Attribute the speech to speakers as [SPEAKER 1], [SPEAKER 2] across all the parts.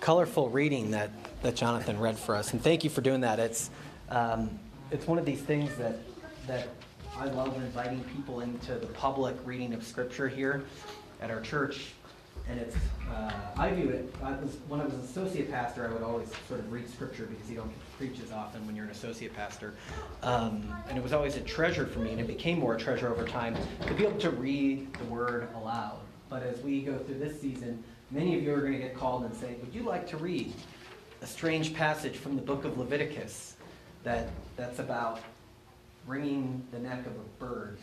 [SPEAKER 1] Colorful reading that, that Jonathan read for us, and thank you for doing that. It's um, it's one of these things that that I love inviting people into the public reading of Scripture here at our church, and it's uh, I view it I was, when I was an associate pastor, I would always sort of read Scripture because you don't preach as often when you're an associate pastor, um, and it was always a treasure for me, and it became more a treasure over time to be able to read the Word aloud. But as we go through this season Many of you are going to get called and say, Would you like to read a strange passage from the book of Leviticus that, that's about wringing the neck of a bird?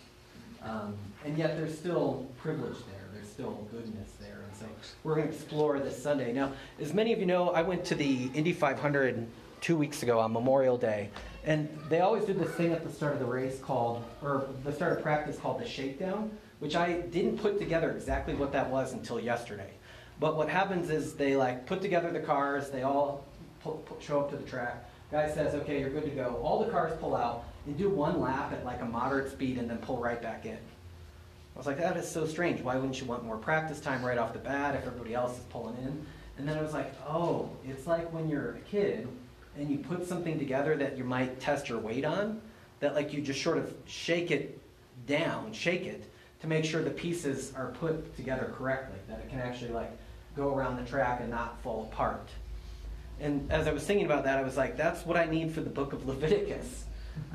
[SPEAKER 1] Um, and yet there's still privilege there, there's still goodness there. And so we're going to explore this Sunday. Now, as many of you know, I went to the Indy 500 two weeks ago on Memorial Day. And they always do this thing at the start of the race called, or the start of practice called the shakedown, which I didn't put together exactly what that was until yesterday. But what happens is they like put together the cars, they all pull, pull, show up to the track. Guy says, okay, you're good to go. All the cars pull out and do one lap at like a moderate speed and then pull right back in. I was like, that is so strange. Why wouldn't you want more practice time right off the bat if everybody else is pulling in? And then I was like, oh, it's like when you're a kid and you put something together that you might test your weight on, that like you just sort of shake it down, shake it to make sure the pieces are put together correctly, that it can actually like go around the track and not fall apart. And as I was thinking about that, I was like, that's what I need for the book of Leviticus.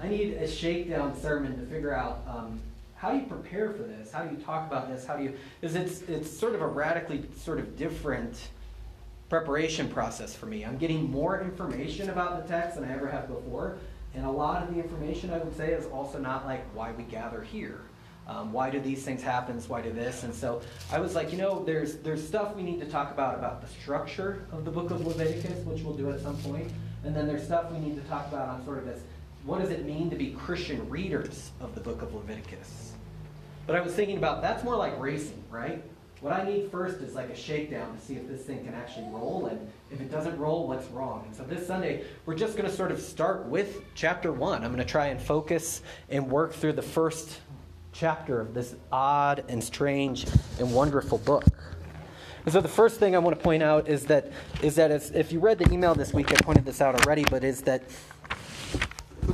[SPEAKER 1] I need a shakedown sermon to figure out um, how do you prepare for this? How do you talk about this? How do you? Because it's it's sort of a radically sort of different preparation process for me. I'm getting more information about the text than I ever have before, and a lot of the information I would say is also not like why we gather here. Um, why do these things happen? Why do this? And so I was like, you know, there's there's stuff we need to talk about about the structure of the book of Leviticus, which we'll do at some point, and then there's stuff we need to talk about on sort of this. What does it mean to be Christian readers of the book of Leviticus? But I was thinking about that's more like racing, right? What I need first is like a shakedown to see if this thing can actually roll, and if it doesn't roll, what's wrong. And so this Sunday, we're just going to sort of start with chapter one. I'm going to try and focus and work through the first chapter of this odd and strange and wonderful book. And so the first thing I want to point out is that is that if you read the email this week, I pointed this out already, but is that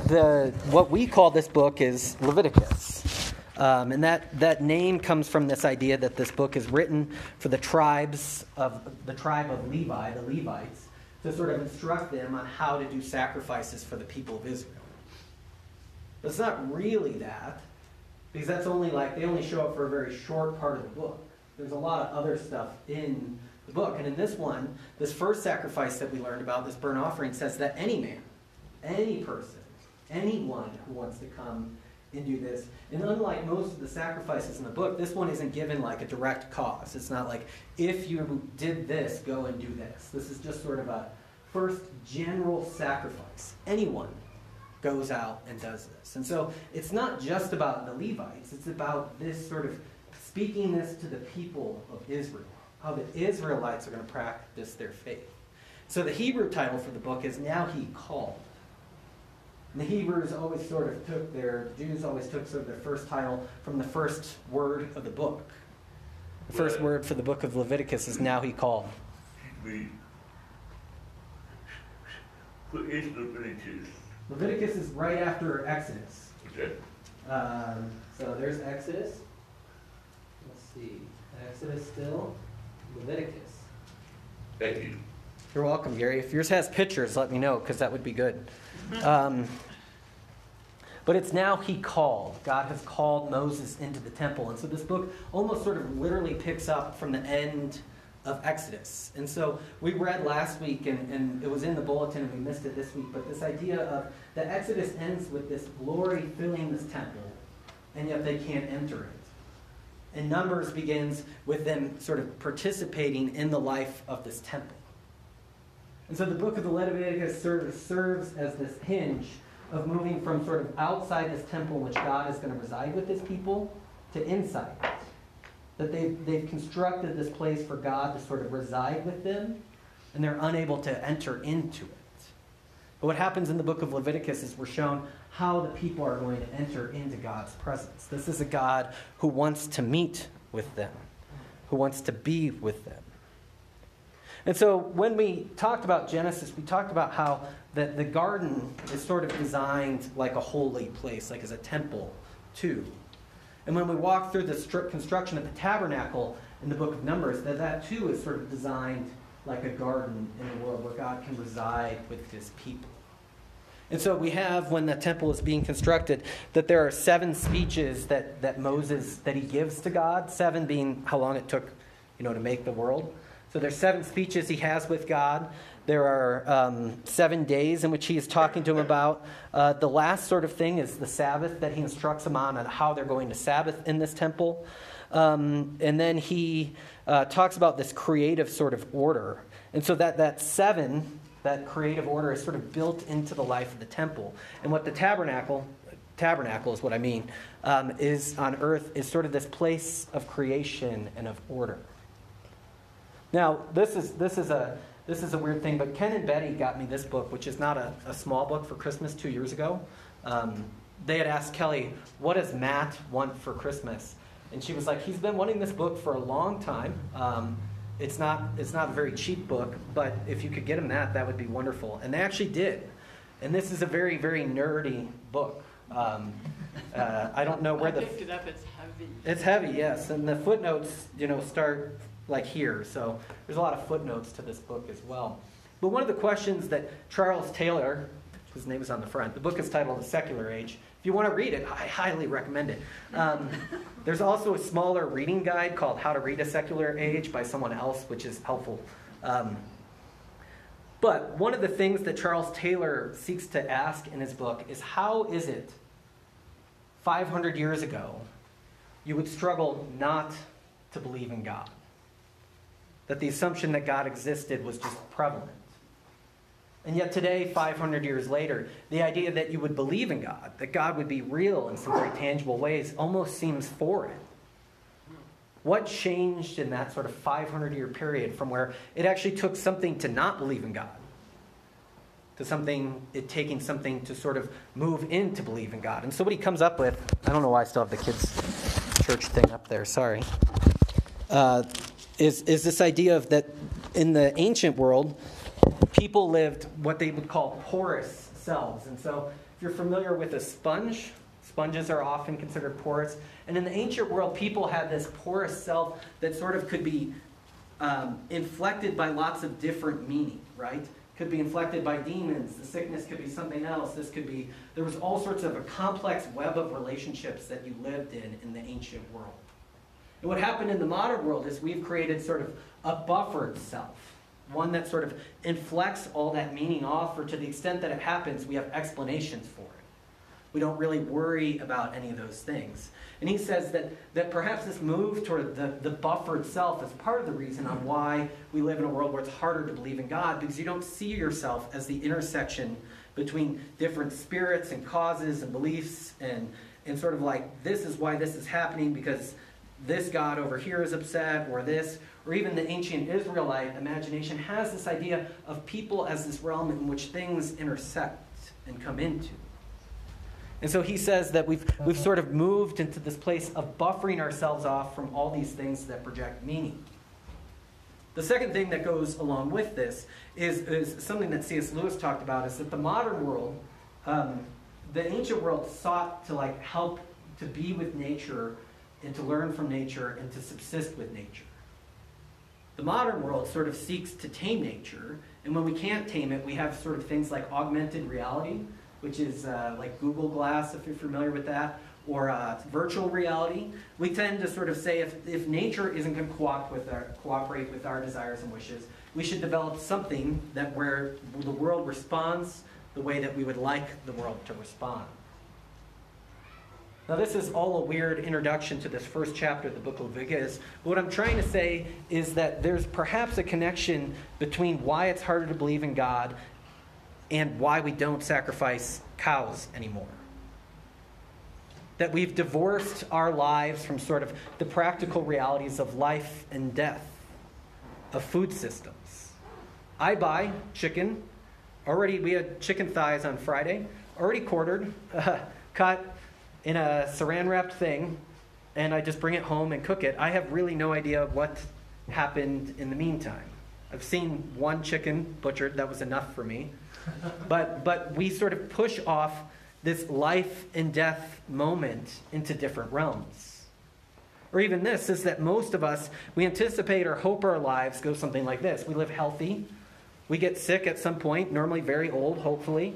[SPEAKER 1] the what we call this book is Leviticus. Um, and that, that name comes from this idea that this book is written for the tribes of the tribe of Levi, the Levites, to sort of instruct them on how to do sacrifices for the people of Israel. But it's not really that. Because that's only like, they only show up for a very short part of the book. There's a lot of other stuff in the book. And in this one, this first sacrifice that we learned about, this burnt offering, says that any man, any person, anyone who wants to come and do this. And unlike most of the sacrifices in the book, this one isn't given like a direct cause. It's not like, if you did this, go and do this. This is just sort of a first general sacrifice. Anyone goes out and does this. And so it's not just about the Levites, it's about this sort of speaking this to the people of Israel, how the Israelites are going to practice their faith. So the Hebrew title for the book is Now He Called. And the Hebrews always sort of took their, Jews always took sort of their first title from the first word of the book. The first word for the book of Leviticus is Now He Called.
[SPEAKER 2] Is Leviticus?
[SPEAKER 1] Leviticus is right after Exodus.
[SPEAKER 2] Okay.
[SPEAKER 1] Um, so there's Exodus. Let's see. Exodus still. Leviticus.
[SPEAKER 2] Thank you.
[SPEAKER 1] You're welcome, Gary. If yours has pictures, let me know because that would be good. Um, but it's now he called. God has called Moses into the temple. And so this book almost sort of literally picks up from the end of Exodus. And so we read last week, and, and it was in the bulletin, and we missed it this week, but this idea of the Exodus ends with this glory filling this temple, and yet they can't enter it. And Numbers begins with them sort of participating in the life of this temple. And so the book of the Leviticus of serves as this hinge of moving from sort of outside this temple, which God is going to reside with his people, to inside that they've, they've constructed this place for God to sort of reside with them, and they're unable to enter into it. But what happens in the book of Leviticus is we're shown how the people are going to enter into God's presence. This is a God who wants to meet with them, who wants to be with them. And so when we talked about Genesis, we talked about how the, the garden is sort of designed like a holy place, like as a temple, too. And when we walk through the construction of the tabernacle in the book of Numbers, that that too is sort of designed like a garden in the world where God can reside with his people. And so we have, when the temple is being constructed, that there are seven speeches that, that Moses, that he gives to God, seven being how long it took, you know, to make the world. So there's seven speeches he has with God. There are um, seven days in which he is talking to him about. Uh, the last sort of thing is the Sabbath that he instructs them on and how they're going to Sabbath in this temple. Um, and then he uh, talks about this creative sort of order. And so that, that seven, that creative order, is sort of built into the life of the temple. And what the tabernacle, tabernacle is what I mean, um, is on earth is sort of this place of creation and of order. Now, this is, this is a this is a weird thing, but Ken and Betty got me this book, which is not a, a small book for Christmas two years ago. Um, they had asked Kelly, What does Matt want for Christmas? And she was like, He's been wanting this book for a long time. Um, it's, not, it's not a very cheap book, but if you could get him that, that would be wonderful. And they actually did. And this is a very, very nerdy book. Um, uh, I don't know where
[SPEAKER 3] I
[SPEAKER 1] the.
[SPEAKER 3] picked it up, it's heavy.
[SPEAKER 1] It's heavy, yes. And the footnotes, you know, start like here. So there's a lot of footnotes to this book as well. But one of the questions that Charles Taylor, whose name is on the front, the book is titled The Secular Age. If you want to read it, I highly recommend it. Um, there's also a smaller reading guide called How to Read a Secular Age by someone else, which is helpful. Um, but one of the things that Charles Taylor seeks to ask in his book is how is it 500 years ago you would struggle not to believe in God? That the assumption that God existed was just prevalent. And yet, today, 500 years later, the idea that you would believe in God, that God would be real in some very tangible ways, almost seems foreign. What changed in that sort of 500 year period from where it actually took something to not believe in God to something, it taking something to sort of move in to believe in God? And so, what he comes up with, I don't know why I still have the kids' church thing up there, sorry. Uh, is, is this idea of that in the ancient world, people lived what they would call porous selves. And so, if you're familiar with a sponge, sponges are often considered porous. And in the ancient world, people had this porous self that sort of could be um, inflected by lots of different meaning, right? Could be inflected by demons. The sickness could be something else. This could be, there was all sorts of a complex web of relationships that you lived in in the ancient world. And what happened in the modern world is we've created sort of a buffered self, one that sort of inflects all that meaning off, or to the extent that it happens, we have explanations for it. We don't really worry about any of those things. And he says that, that perhaps this move toward the, the buffered self is part of the reason on why we live in a world where it's harder to believe in God, because you don't see yourself as the intersection between different spirits and causes and beliefs and, and sort of like, this is why this is happening, because this God over here is upset, or this, or even the ancient Israelite imagination has this idea of people as this realm in which things intersect and come into. And so he says that we've, we've sort of moved into this place of buffering ourselves off from all these things that project meaning. The second thing that goes along with this is, is something that C.S. Lewis talked about is that the modern world, um, the ancient world sought to like help to be with nature and to learn from nature and to subsist with nature. The modern world sort of seeks to tame nature, and when we can't tame it, we have sort of things like augmented reality, which is uh, like Google Glass, if you're familiar with that, or uh, virtual reality. We tend to sort of say if, if nature isn't going to cooperate with, our, cooperate with our desires and wishes, we should develop something that where the world responds the way that we would like the world to respond. Now, this is all a weird introduction to this first chapter of the book of Leviticus. What I'm trying to say is that there's perhaps a connection between why it's harder to believe in God and why we don't sacrifice cows anymore. That we've divorced our lives from sort of the practical realities of life and death, of food systems. I buy chicken. Already, we had chicken thighs on Friday, already quartered, uh, cut in a saran wrapped thing and I just bring it home and cook it, I have really no idea what happened in the meantime. I've seen one chicken butchered. That was enough for me. But, but we sort of push off this life and death moment into different realms. Or even this is that most of us, we anticipate or hope our lives go something like this. We live healthy, we get sick at some point, normally very old, hopefully,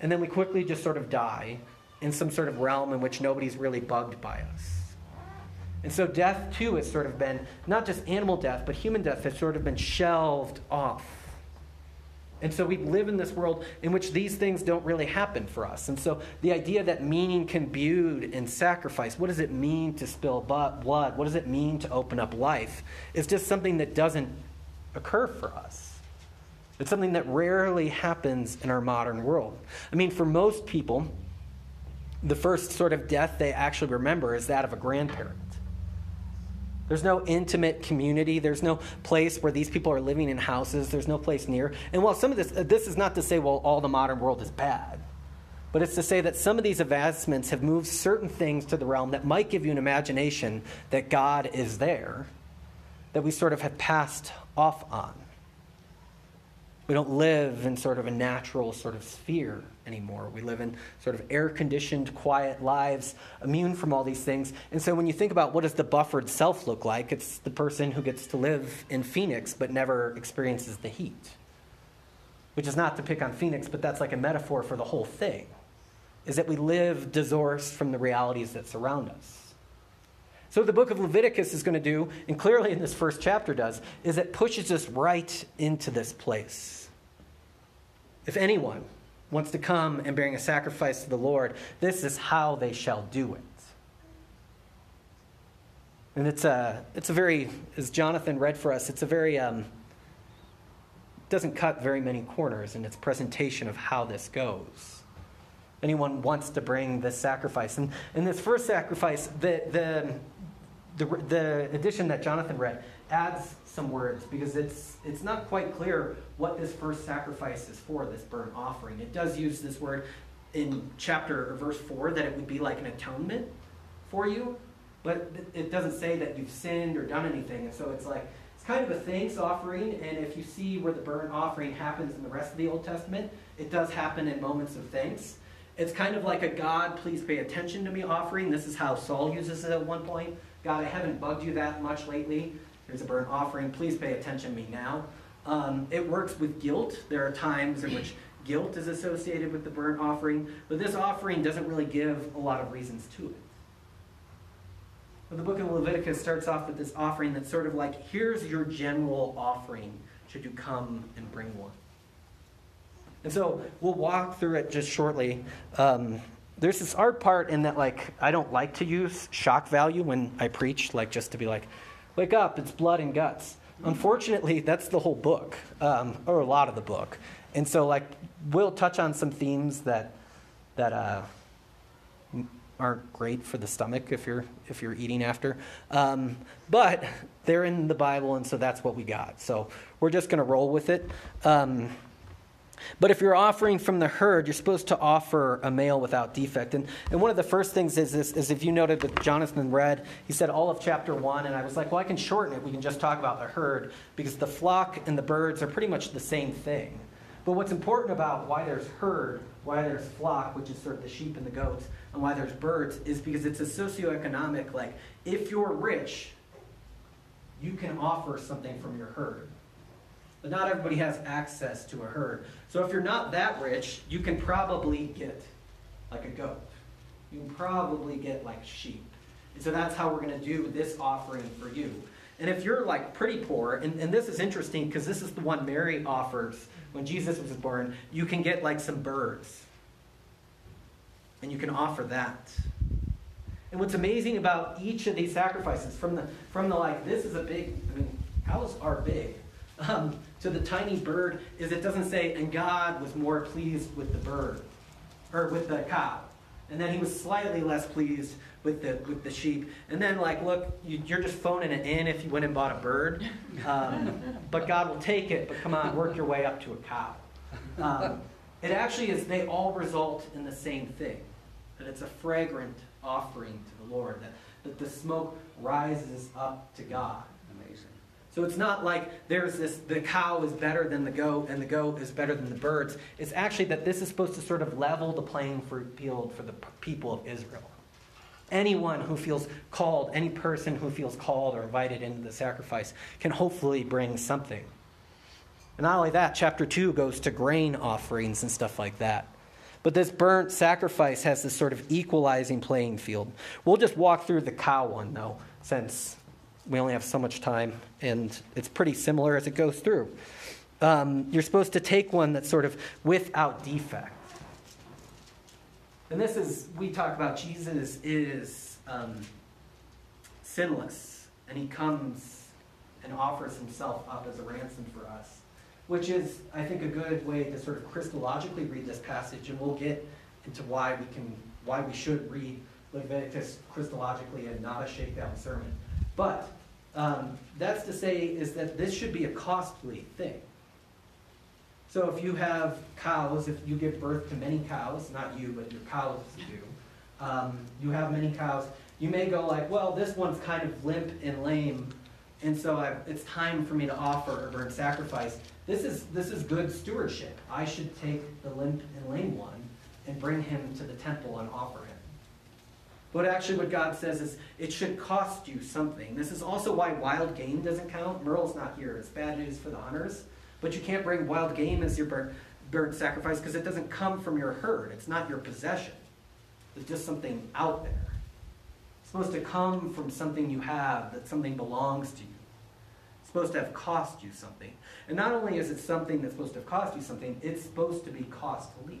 [SPEAKER 1] and then we quickly just sort of die in some sort of realm in which nobody's really bugged by us. And so death, too, has sort of been not just animal death, but human death has sort of been shelved off. And so we live in this world in which these things don't really happen for us. And so the idea that meaning can viewed in sacrifice, what does it mean to spill blood? What does it mean to open up life? Is just something that doesn't occur for us. It's something that rarely happens in our modern world. I mean, for most people, the first sort of death they actually remember is that of a grandparent. There's no intimate community. There's no place where these people are living in houses. There's no place near. And while some of this, uh, this is not to say, well, all the modern world is bad, but it's to say that some of these advancements have moved certain things to the realm that might give you an imagination that God is there, that we sort of have passed off on. We don't live in sort of a natural sort of sphere anymore. We live in sort of air conditioned, quiet lives, immune from all these things. And so when you think about what does the buffered self look like, it's the person who gets to live in Phoenix but never experiences the heat. Which is not to pick on Phoenix, but that's like a metaphor for the whole thing. Is that we live disorsed from the realities that surround us. So, the book of Leviticus is going to do, and clearly in this first chapter does, is it pushes us right into this place. If anyone wants to come and bring a sacrifice to the Lord, this is how they shall do it. And it's a, it's a very, as Jonathan read for us, it's a very, um, doesn't cut very many corners in its presentation of how this goes. Anyone wants to bring this sacrifice. And in this first sacrifice, the, the, the, the edition that Jonathan read adds some words because it's, it's not quite clear what this first sacrifice is for, this burnt offering. It does use this word in chapter or verse 4 that it would be like an atonement for you, but it doesn't say that you've sinned or done anything. And so it's like, it's kind of a thanks offering, and if you see where the burnt offering happens in the rest of the Old Testament, it does happen in moments of thanks. It's kind of like a God, please pay attention to me offering. This is how Saul uses it at one point. God, I haven't bugged you that much lately. Here's a burnt offering. Please pay attention to me now. Um, it works with guilt. There are times in which guilt is associated with the burnt offering, but this offering doesn't really give a lot of reasons to it. But the book of Leviticus starts off with this offering that's sort of like here's your general offering, should you come and bring one. And so we'll walk through it just shortly. Um, there's this art part in that like I don't like to use shock value when I preach, like just to be like, wake up, it's blood and guts. Unfortunately, that's the whole book, um, or a lot of the book, and so like we'll touch on some themes that that uh, aren't great for the stomach if you're if you're eating after, um, but they're in the Bible, and so that's what we got. So we're just going to roll with it. Um, but if you're offering from the herd, you're supposed to offer a male without defect. And, and one of the first things is, is, is if you noted that Jonathan read, he said all of chapter 1, and I was like, well, I can shorten it. We can just talk about the herd because the flock and the birds are pretty much the same thing. But what's important about why there's herd, why there's flock, which is sort of the sheep and the goats, and why there's birds, is because it's a socioeconomic, like, if you're rich, you can offer something from your herd. But not everybody has access to a herd. So if you're not that rich, you can probably get like a goat. You can probably get like sheep. And so that's how we're going to do this offering for you. And if you're like pretty poor, and, and this is interesting because this is the one Mary offers when Jesus was born, you can get like some birds. And you can offer that. And what's amazing about each of these sacrifices, from the from the like, this is a big, I mean, cows are big um, to the tiny bird is it doesn't say, and God was more pleased with the bird, or with the cow. And then he was slightly less pleased with the with the sheep. And then like, look, you, are just phoning it in if you went and bought a bird. Um, but God will take it. But come on, work your way up to a cow. Um, it actually is. They all result in the same thing. That it's a fragrant offering to the Lord. That that the smoke rises up to God. So it's not like there's this, the cow is better than the goat and the goat is better than the birds. It's actually that this is supposed to sort of level the playing field for the people of Israel. Anyone who feels called, any person who feels called or invited into the sacrifice, can hopefully bring something. And not only that, chapter 2 goes to grain offerings and stuff like that. But this burnt sacrifice has this sort of equalizing playing field. We'll just walk through the cow one, though, since we only have so much time, and it's pretty similar as it goes through. Um, you're supposed to take one that's sort of without defect. And this is, we talk about Jesus is um, sinless, and he comes and offers himself up as a ransom for us, which is, I think, a good way to sort of Christologically read this passage, and we'll get into why we can, why we should read Leviticus Christologically and not a shakedown sermon. But um, that's to say is that this should be a costly thing. So if you have cows, if you give birth to many cows, not you, but your cows do, um, you have many cows, you may go like, well, this one's kind of limp and lame, and so I, it's time for me to offer a burnt sacrifice. This is, this is good stewardship. I should take the limp and lame one and bring him to the temple and offer him. But actually, what God says is it should cost you something. This is also why wild game doesn't count. Merle's not here. It's bad news for the hunters. But you can't bring wild game as your burnt, burnt sacrifice because it doesn't come from your herd. It's not your possession. It's just something out there. It's supposed to come from something you have, that something belongs to you. It's supposed to have cost you something. And not only is it something that's supposed to have cost you something, it's supposed to be costly.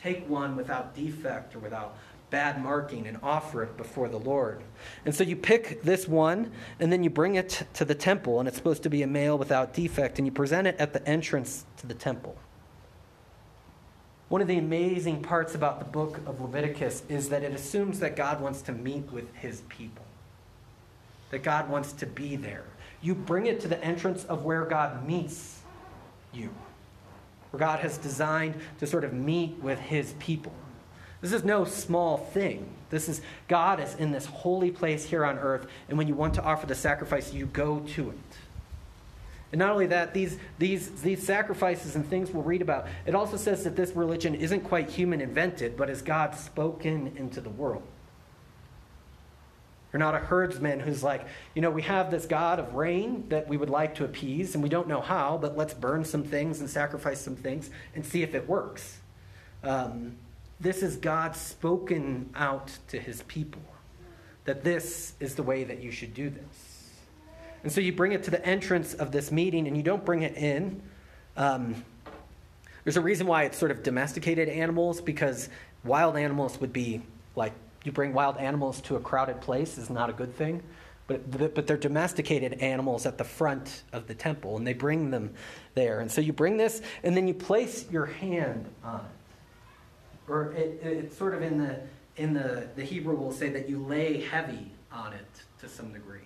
[SPEAKER 1] Take one without defect or without bad marking and offer it before the Lord. And so you pick this one and then you bring it to the temple, and it's supposed to be a male without defect, and you present it at the entrance to the temple. One of the amazing parts about the book of Leviticus is that it assumes that God wants to meet with his people, that God wants to be there. You bring it to the entrance of where God meets you, where God has designed to sort of meet with his people. This is no small thing. This is God is in this holy place here on earth, and when you want to offer the sacrifice, you go to it. And not only that, these, these, these sacrifices and things we'll read about, it also says that this religion isn't quite human invented, but is God spoken into the world. You're not a herdsman who's like, you know, we have this God of rain that we would like to appease, and we don't know how, but let's burn some things and sacrifice some things and see if it works. Um, this is God spoken out to his people that this is the way that you should do this. And so you bring it to the entrance of this meeting and you don't bring it in. Um, there's a reason why it's sort of domesticated animals because wild animals would be like you bring wild animals to a crowded place is not a good thing. But, but they're domesticated animals at the front of the temple and they bring them there. And so you bring this and then you place your hand on it or it, it's sort of in the in the the Hebrew will say that you lay heavy on it to some degree.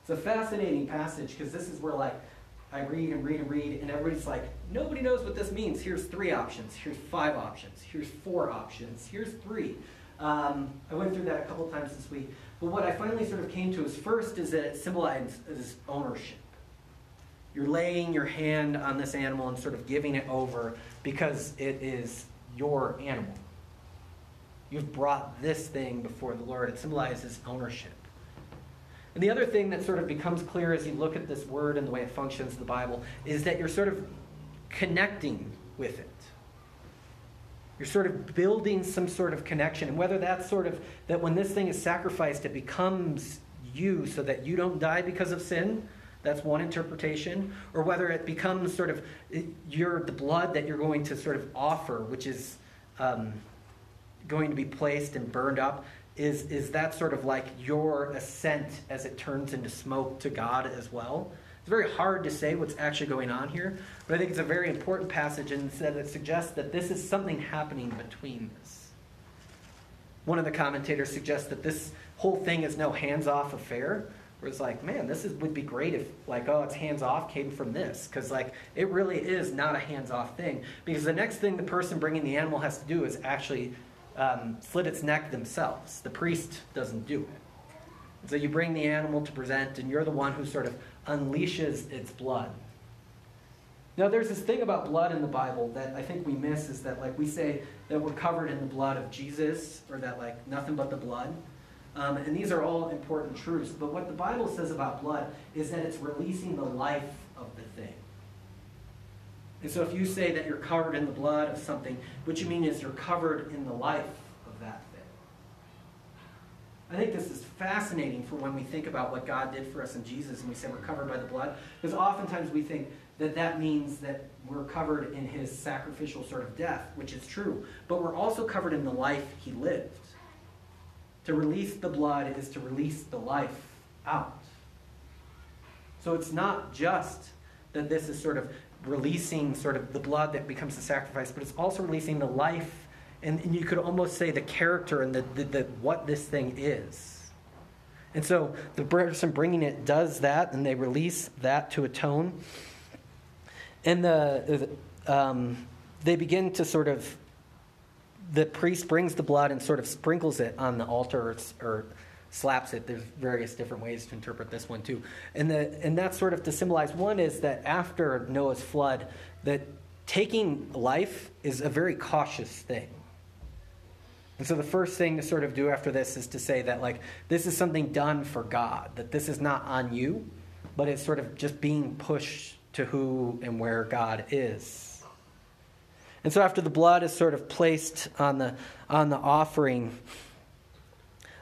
[SPEAKER 1] It's a fascinating passage because this is where like I read and read and read, and everybody's like, nobody knows what this means. Here's three options. Here's five options. Here's four options. Here's three. Um, I went through that a couple times this week. But what I finally sort of came to is first is that it symbolizes ownership. You're laying your hand on this animal and sort of giving it over because it is your animal. You've brought this thing before the Lord. It symbolizes ownership. And the other thing that sort of becomes clear as you look at this word and the way it functions in the Bible is that you're sort of connecting with it. You're sort of building some sort of connection. And whether that's sort of that when this thing is sacrificed, it becomes you so that you don't die because of sin, that's one interpretation. Or whether it becomes sort of you're the blood that you're going to sort of offer, which is um, going to be placed and burned up. Is, is that sort of like your ascent as it turns into smoke to God as well? It's very hard to say what's actually going on here, but I think it's a very important passage and that it suggests that this is something happening between this. One of the commentators suggests that this whole thing is no hands off affair, where it's like, man, this is, would be great if, like, oh, it's hands off came from this. Because, like, it really is not a hands off thing. Because the next thing the person bringing the animal has to do is actually um, slit its neck themselves. The priest doesn't do it. So you bring the animal to present, and you're the one who sort of unleashes its blood. Now, there's this thing about blood in the Bible that I think we miss is that, like, we say that we're covered in the blood of Jesus, or that, like, nothing but the blood. Um, and these are all important truths. But what the Bible says about blood is that it's releasing the life of the thing. And so if you say that you're covered in the blood of something, what you mean is you're covered in the life of that thing. I think this is fascinating for when we think about what God did for us in Jesus and we say we're covered by the blood. Because oftentimes we think that that means that we're covered in his sacrificial sort of death, which is true. But we're also covered in the life he lived. To release the blood is to release the life out. So it's not just that this is sort of releasing sort of the blood that becomes the sacrifice, but it's also releasing the life and, and you could almost say the character and the, the, the, what this thing is. And so the person bringing it does that, and they release that to atone. And the, um, they begin to sort of, the priest brings the blood and sort of sprinkles it on the altar or, or slaps it. There's various different ways to interpret this one too. And, the, and that's sort of to symbolize one is that after Noah's flood, that taking life is a very cautious thing. And so the first thing to sort of do after this is to say that, like, this is something done for God, that this is not on you, but it's sort of just being pushed to who and where God is. And so after the blood is sort of placed on the, on the offering,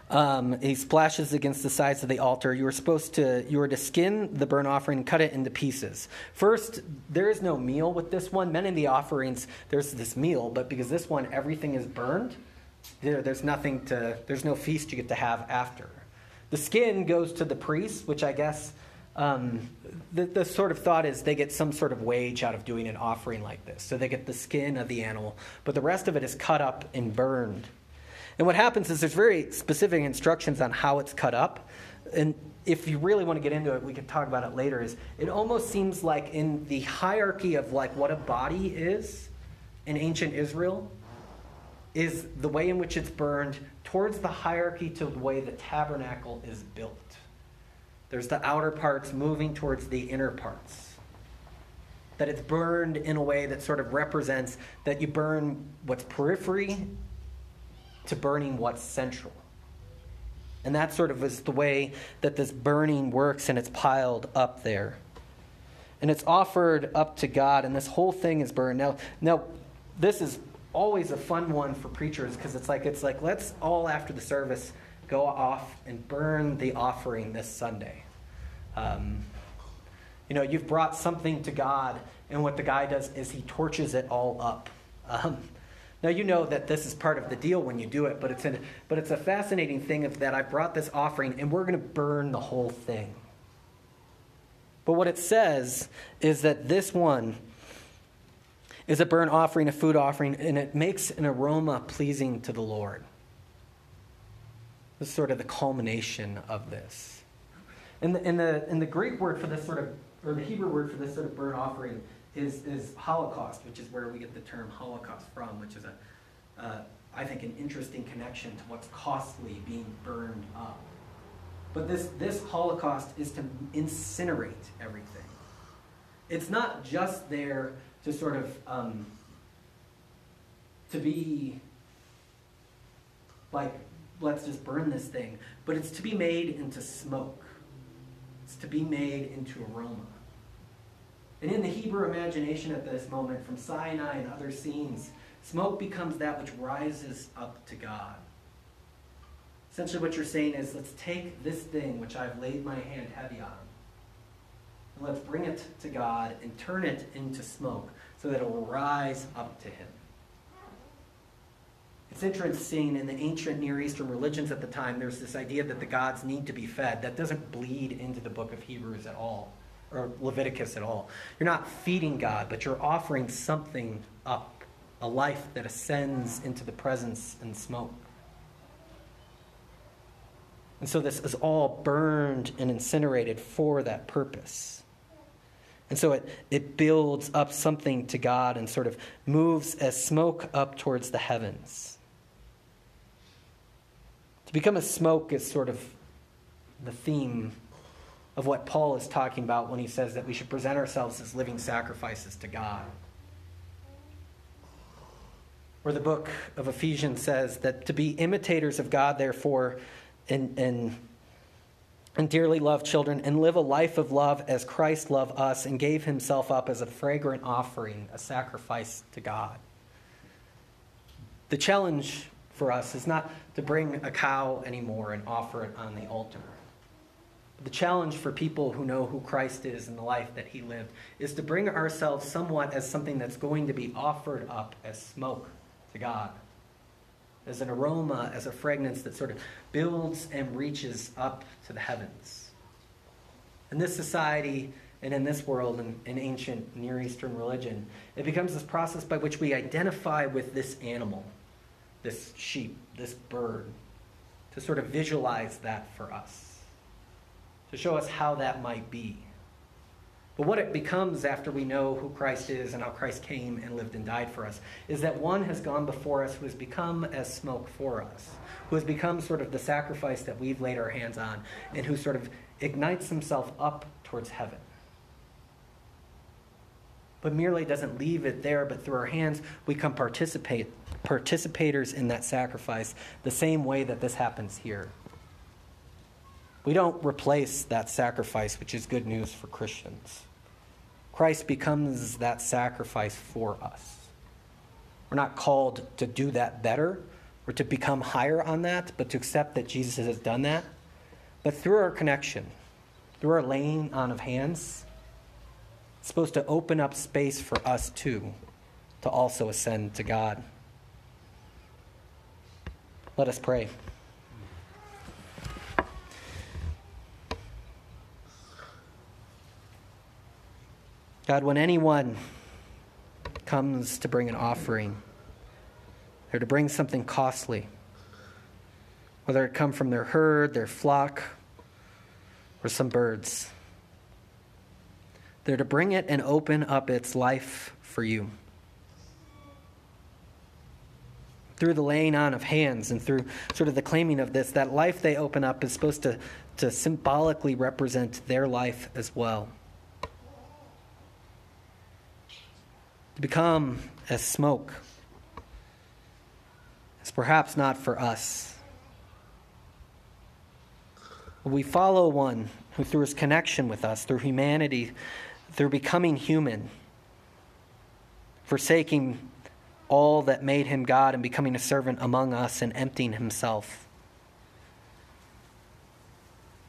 [SPEAKER 1] um, he splashes against the sides of the altar. You were supposed to you were to skin the burnt offering cut it into pieces. First, there is no meal with this one. Many of the offerings there's this meal, but because this one everything is burned, there, there's nothing to there's no feast you get to have after. The skin goes to the priest, which I guess um, the, the sort of thought is they get some sort of wage out of doing an offering like this. So they get the skin of the animal, but the rest of it is cut up and burned. And what happens is there's very specific instructions on how it's cut up. And if you really want to get into it, we could talk about it later. Is it almost seems like in the hierarchy of like what a body is in ancient Israel is the way in which it's burned towards the hierarchy to the way the tabernacle is built. There's the outer parts moving towards the inner parts. That it's burned in a way that sort of represents that you burn what's periphery to burning what's central. And that sort of is the way that this burning works, and it's piled up there. And it's offered up to God, and this whole thing is burned. Now, now this is always a fun one for preachers because it's like it's like let's all after the service go off and burn the offering this Sunday. Um, you know, you've brought something to God, and what the guy does is he torches it all up. Um, now you know that this is part of the deal when you do it, but it's a, but it's a fascinating thing of that I brought this offering and we're going to burn the whole thing. But what it says is that this one is a burnt offering, a food offering, and it makes an aroma pleasing to the Lord. This is sort of the culmination of this. And the, and the, and the Greek word for this sort of, or the Hebrew word for this sort of burnt offering is, is Holocaust, which is where we get the term Holocaust from, which is a, uh, I think, an interesting connection to what's costly being burned up. But this, this Holocaust is to incinerate everything. It's not just there to sort of um, to be like, let's just burn this thing, but it's to be made into smoke. It's to be made into aroma. And in the Hebrew imagination at this moment, from Sinai and other scenes, smoke becomes that which rises up to God. Essentially, what you're saying is let's take this thing which I've laid my hand heavy on, and let's bring it to God and turn it into smoke so that it will rise up to Him. It's interesting in the ancient Near Eastern religions at the time, there's this idea that the gods need to be fed. That doesn't bleed into the book of Hebrews at all or Leviticus at all. You're not feeding God, but you're offering something up, a life that ascends into the presence and smoke. And so this is all burned and incinerated for that purpose. And so it, it builds up something to God and sort of moves as smoke up towards the heavens. To become a smoke is sort of the theme of what Paul is talking about when he says that we should present ourselves as living sacrifices to God. Where the book of Ephesians says that to be imitators of God, therefore, and, and, and dearly loved children, and live a life of love as Christ loved us and gave himself up as a fragrant offering, a sacrifice to God. The challenge for us is not to bring a cow anymore and offer it on the altar. The challenge for people who know who Christ is and the life that he lived is to bring ourselves somewhat as something that's going to be offered up as smoke to God, as an aroma, as a fragrance that sort of builds and reaches up to the heavens. In this society and in this world, in, in ancient Near Eastern religion, it becomes this process by which we identify with this animal, this sheep, this bird, to sort of visualize that for us to show us how that might be. But what it becomes after we know who Christ is and how Christ came and lived and died for us is that one has gone before us who has become as smoke for us, who has become sort of the sacrifice that we've laid our hands on, and who sort of ignites himself up towards heaven. But merely doesn't leave it there, but through our hands we come participate participators in that sacrifice the same way that this happens here. We don't replace that sacrifice, which is good news for Christians. Christ becomes that sacrifice for us. We're not called to do that better or to become higher on that, but to accept that Jesus has done that. But through our connection, through our laying on of hands, it's supposed to open up space for us too to also ascend to God. Let us pray. God, when anyone comes to bring an offering, they're to bring something costly, whether it come from their herd, their flock, or some birds. They're to bring it and open up its life for you. Through the laying on of hands and through sort of the claiming of this, that life they open up is supposed to, to symbolically represent their life as well. to become as smoke. It's perhaps not for us. We follow one who, through his connection with us, through humanity, through becoming human, forsaking all that made him God and becoming a servant among us and emptying himself,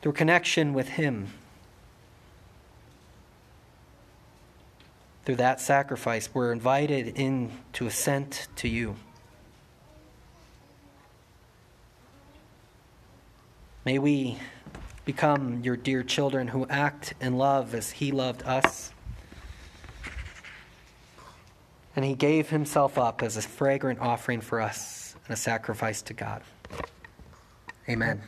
[SPEAKER 1] through connection with him. through that sacrifice, we're invited in to assent to you. May we become your dear children who act and love as he loved us. And he gave himself up as a fragrant offering for us and a sacrifice to God. Amen.